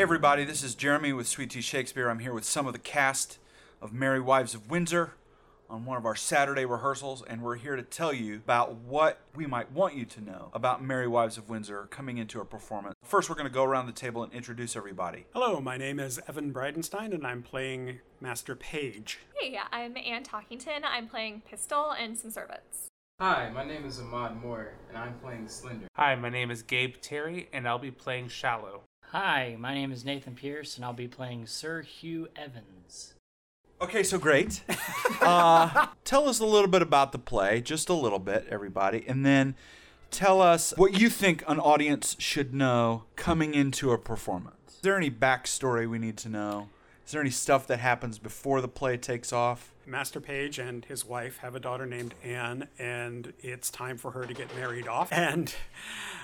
Hey, everybody, this is Jeremy with Sweet Tea Shakespeare. I'm here with some of the cast of Merry Wives of Windsor on one of our Saturday rehearsals, and we're here to tell you about what we might want you to know about Merry Wives of Windsor coming into a performance. First, we're going to go around the table and introduce everybody. Hello, my name is Evan Bridenstine, and I'm playing Master Page. Hey, I'm Ann Talkington. I'm playing Pistol and some servants. Hi, my name is Ahmad Moore, and I'm playing Slender. Hi, my name is Gabe Terry, and I'll be playing Shallow. Hi, my name is Nathan Pierce, and I'll be playing Sir Hugh Evans. Okay, so great. uh, tell us a little bit about the play, just a little bit, everybody, and then tell us what you think an audience should know coming into a performance. Is there any backstory we need to know? Is there any stuff that happens before the play takes off? Master Page and his wife have a daughter named Anne, and it's time for her to get married off. And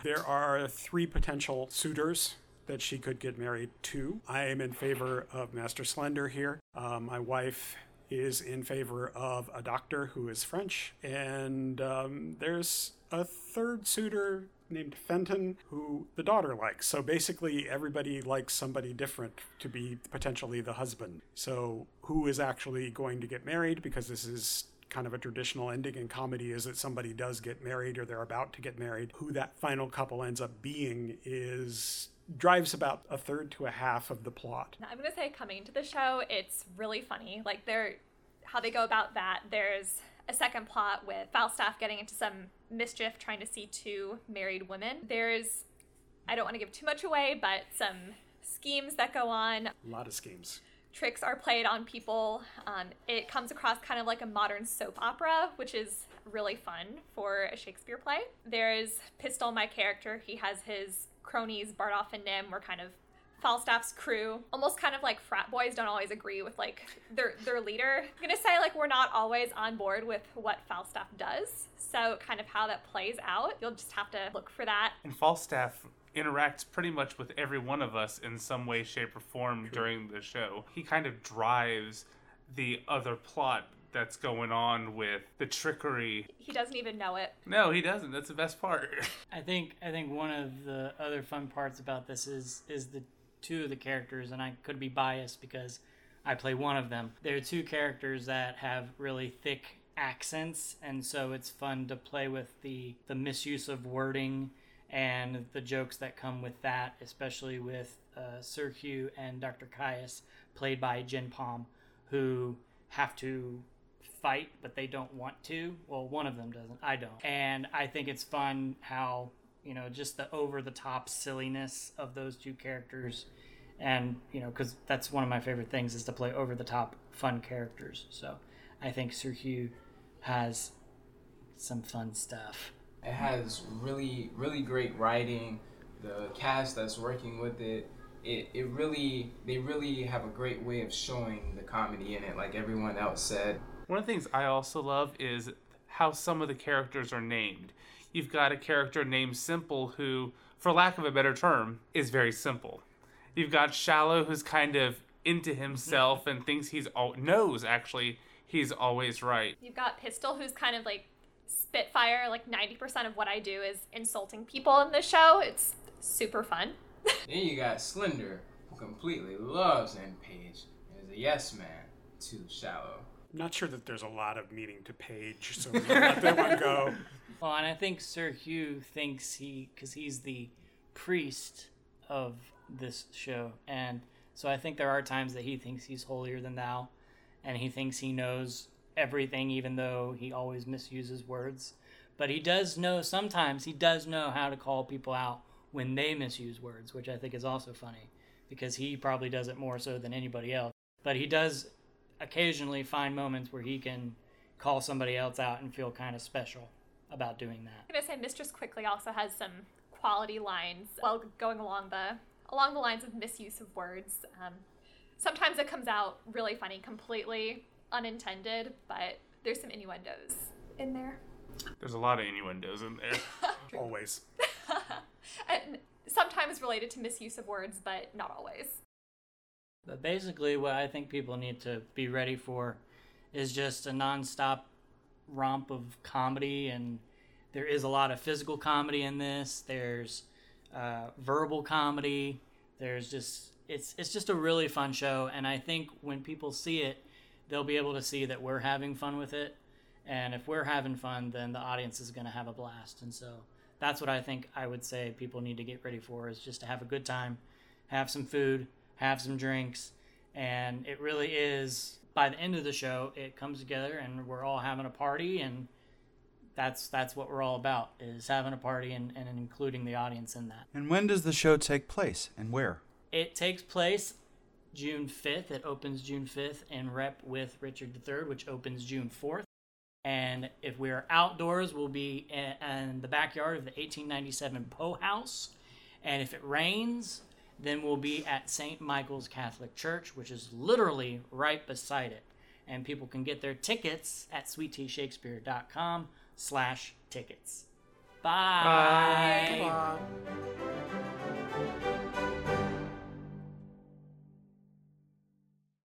there are three potential suitors that she could get married to. I am in favor of Master Slender here. Uh, my wife is in favor of a doctor who is French, and um, there's a third suitor named Fenton who the daughter likes. So basically, everybody likes somebody different to be potentially the husband. So, who is actually going to get married? Because this is kind of a traditional ending in comedy is that somebody does get married or they're about to get married. Who that final couple ends up being is drives about a third to a half of the plot. I'm gonna say coming to the show, it's really funny. Like they're how they go about that. There's a second plot with Falstaff getting into some mischief trying to see two married women. There's I don't want to give too much away, but some schemes that go on. A lot of schemes. Tricks are played on people. Um, it comes across kind of like a modern soap opera, which is really fun for a Shakespeare play. There's Pistol, my character. He has his cronies, Bardolph and Nym, were kind of Falstaff's crew, almost kind of like frat boys don't always agree with like their their leader. I'm gonna say like we're not always on board with what Falstaff does. So kind of how that plays out, you'll just have to look for that. And Falstaff interacts pretty much with every one of us in some way, shape, or form during the show. He kind of drives the other plot that's going on with the trickery. He doesn't even know it. No, he doesn't. That's the best part. I think I think one of the other fun parts about this is is the two of the characters, and I could be biased because I play one of them. There are two characters that have really thick accents, and so it's fun to play with the the misuse of wording and the jokes that come with that, especially with uh, Sir Hugh and Dr. Caius, played by Jen Palm, who have to fight, but they don't want to. Well, one of them doesn't. I don't. And I think it's fun how, you know, just the over the top silliness of those two characters. And, you know, because that's one of my favorite things is to play over the top fun characters. So I think Sir Hugh has some fun stuff. It has really, really great writing. The cast that's working with it, it, it really, they really have a great way of showing the comedy in it, like everyone else said. One of the things I also love is how some of the characters are named. You've got a character named Simple who, for lack of a better term, is very simple. You've got Shallow who's kind of into himself and thinks he's all knows actually he's always right. You've got Pistol who's kind of like Spitfire. Like 90% of what I do is insulting people in the show. It's super fun. then you got Slender who completely loves Anne Page and is a yes man to Shallow. Not sure that there's a lot of meaning to Page, so let that one go. Well, and I think Sir Hugh thinks he, because he's the priest of this show, and so I think there are times that he thinks he's holier than thou, and he thinks he knows everything, even though he always misuses words. But he does know sometimes he does know how to call people out when they misuse words, which I think is also funny because he probably does it more so than anybody else. But he does occasionally find moments where he can call somebody else out and feel kind of special about doing that. I'm gonna say Mistress Quickly also has some quality lines while going along the along the lines of misuse of words. Um, sometimes it comes out really funny, completely unintended, but there's some innuendos in there. There's a lot of innuendos in there. Always. and sometimes related to misuse of words, but not always. But basically, what I think people need to be ready for is just a nonstop romp of comedy, and there is a lot of physical comedy in this. There's uh, verbal comedy. There's just it's it's just a really fun show, and I think when people see it, they'll be able to see that we're having fun with it, and if we're having fun, then the audience is going to have a blast, and so that's what I think I would say people need to get ready for is just to have a good time, have some food, have some drinks, and it really is by the end of the show it comes together and we're all having a party and that's that's what we're all about is having a party and, and including the audience in that. And when does the show take place and where? it takes place june 5th it opens june 5th in rep with richard iii which opens june 4th and if we're outdoors we'll be in, in the backyard of the 1897 poe house. And if it rains then we'll be at St. Michael's Catholic Church, which is literally right beside it. And people can get their tickets at sweetteashakespeare.com slash tickets. Bye. Bye.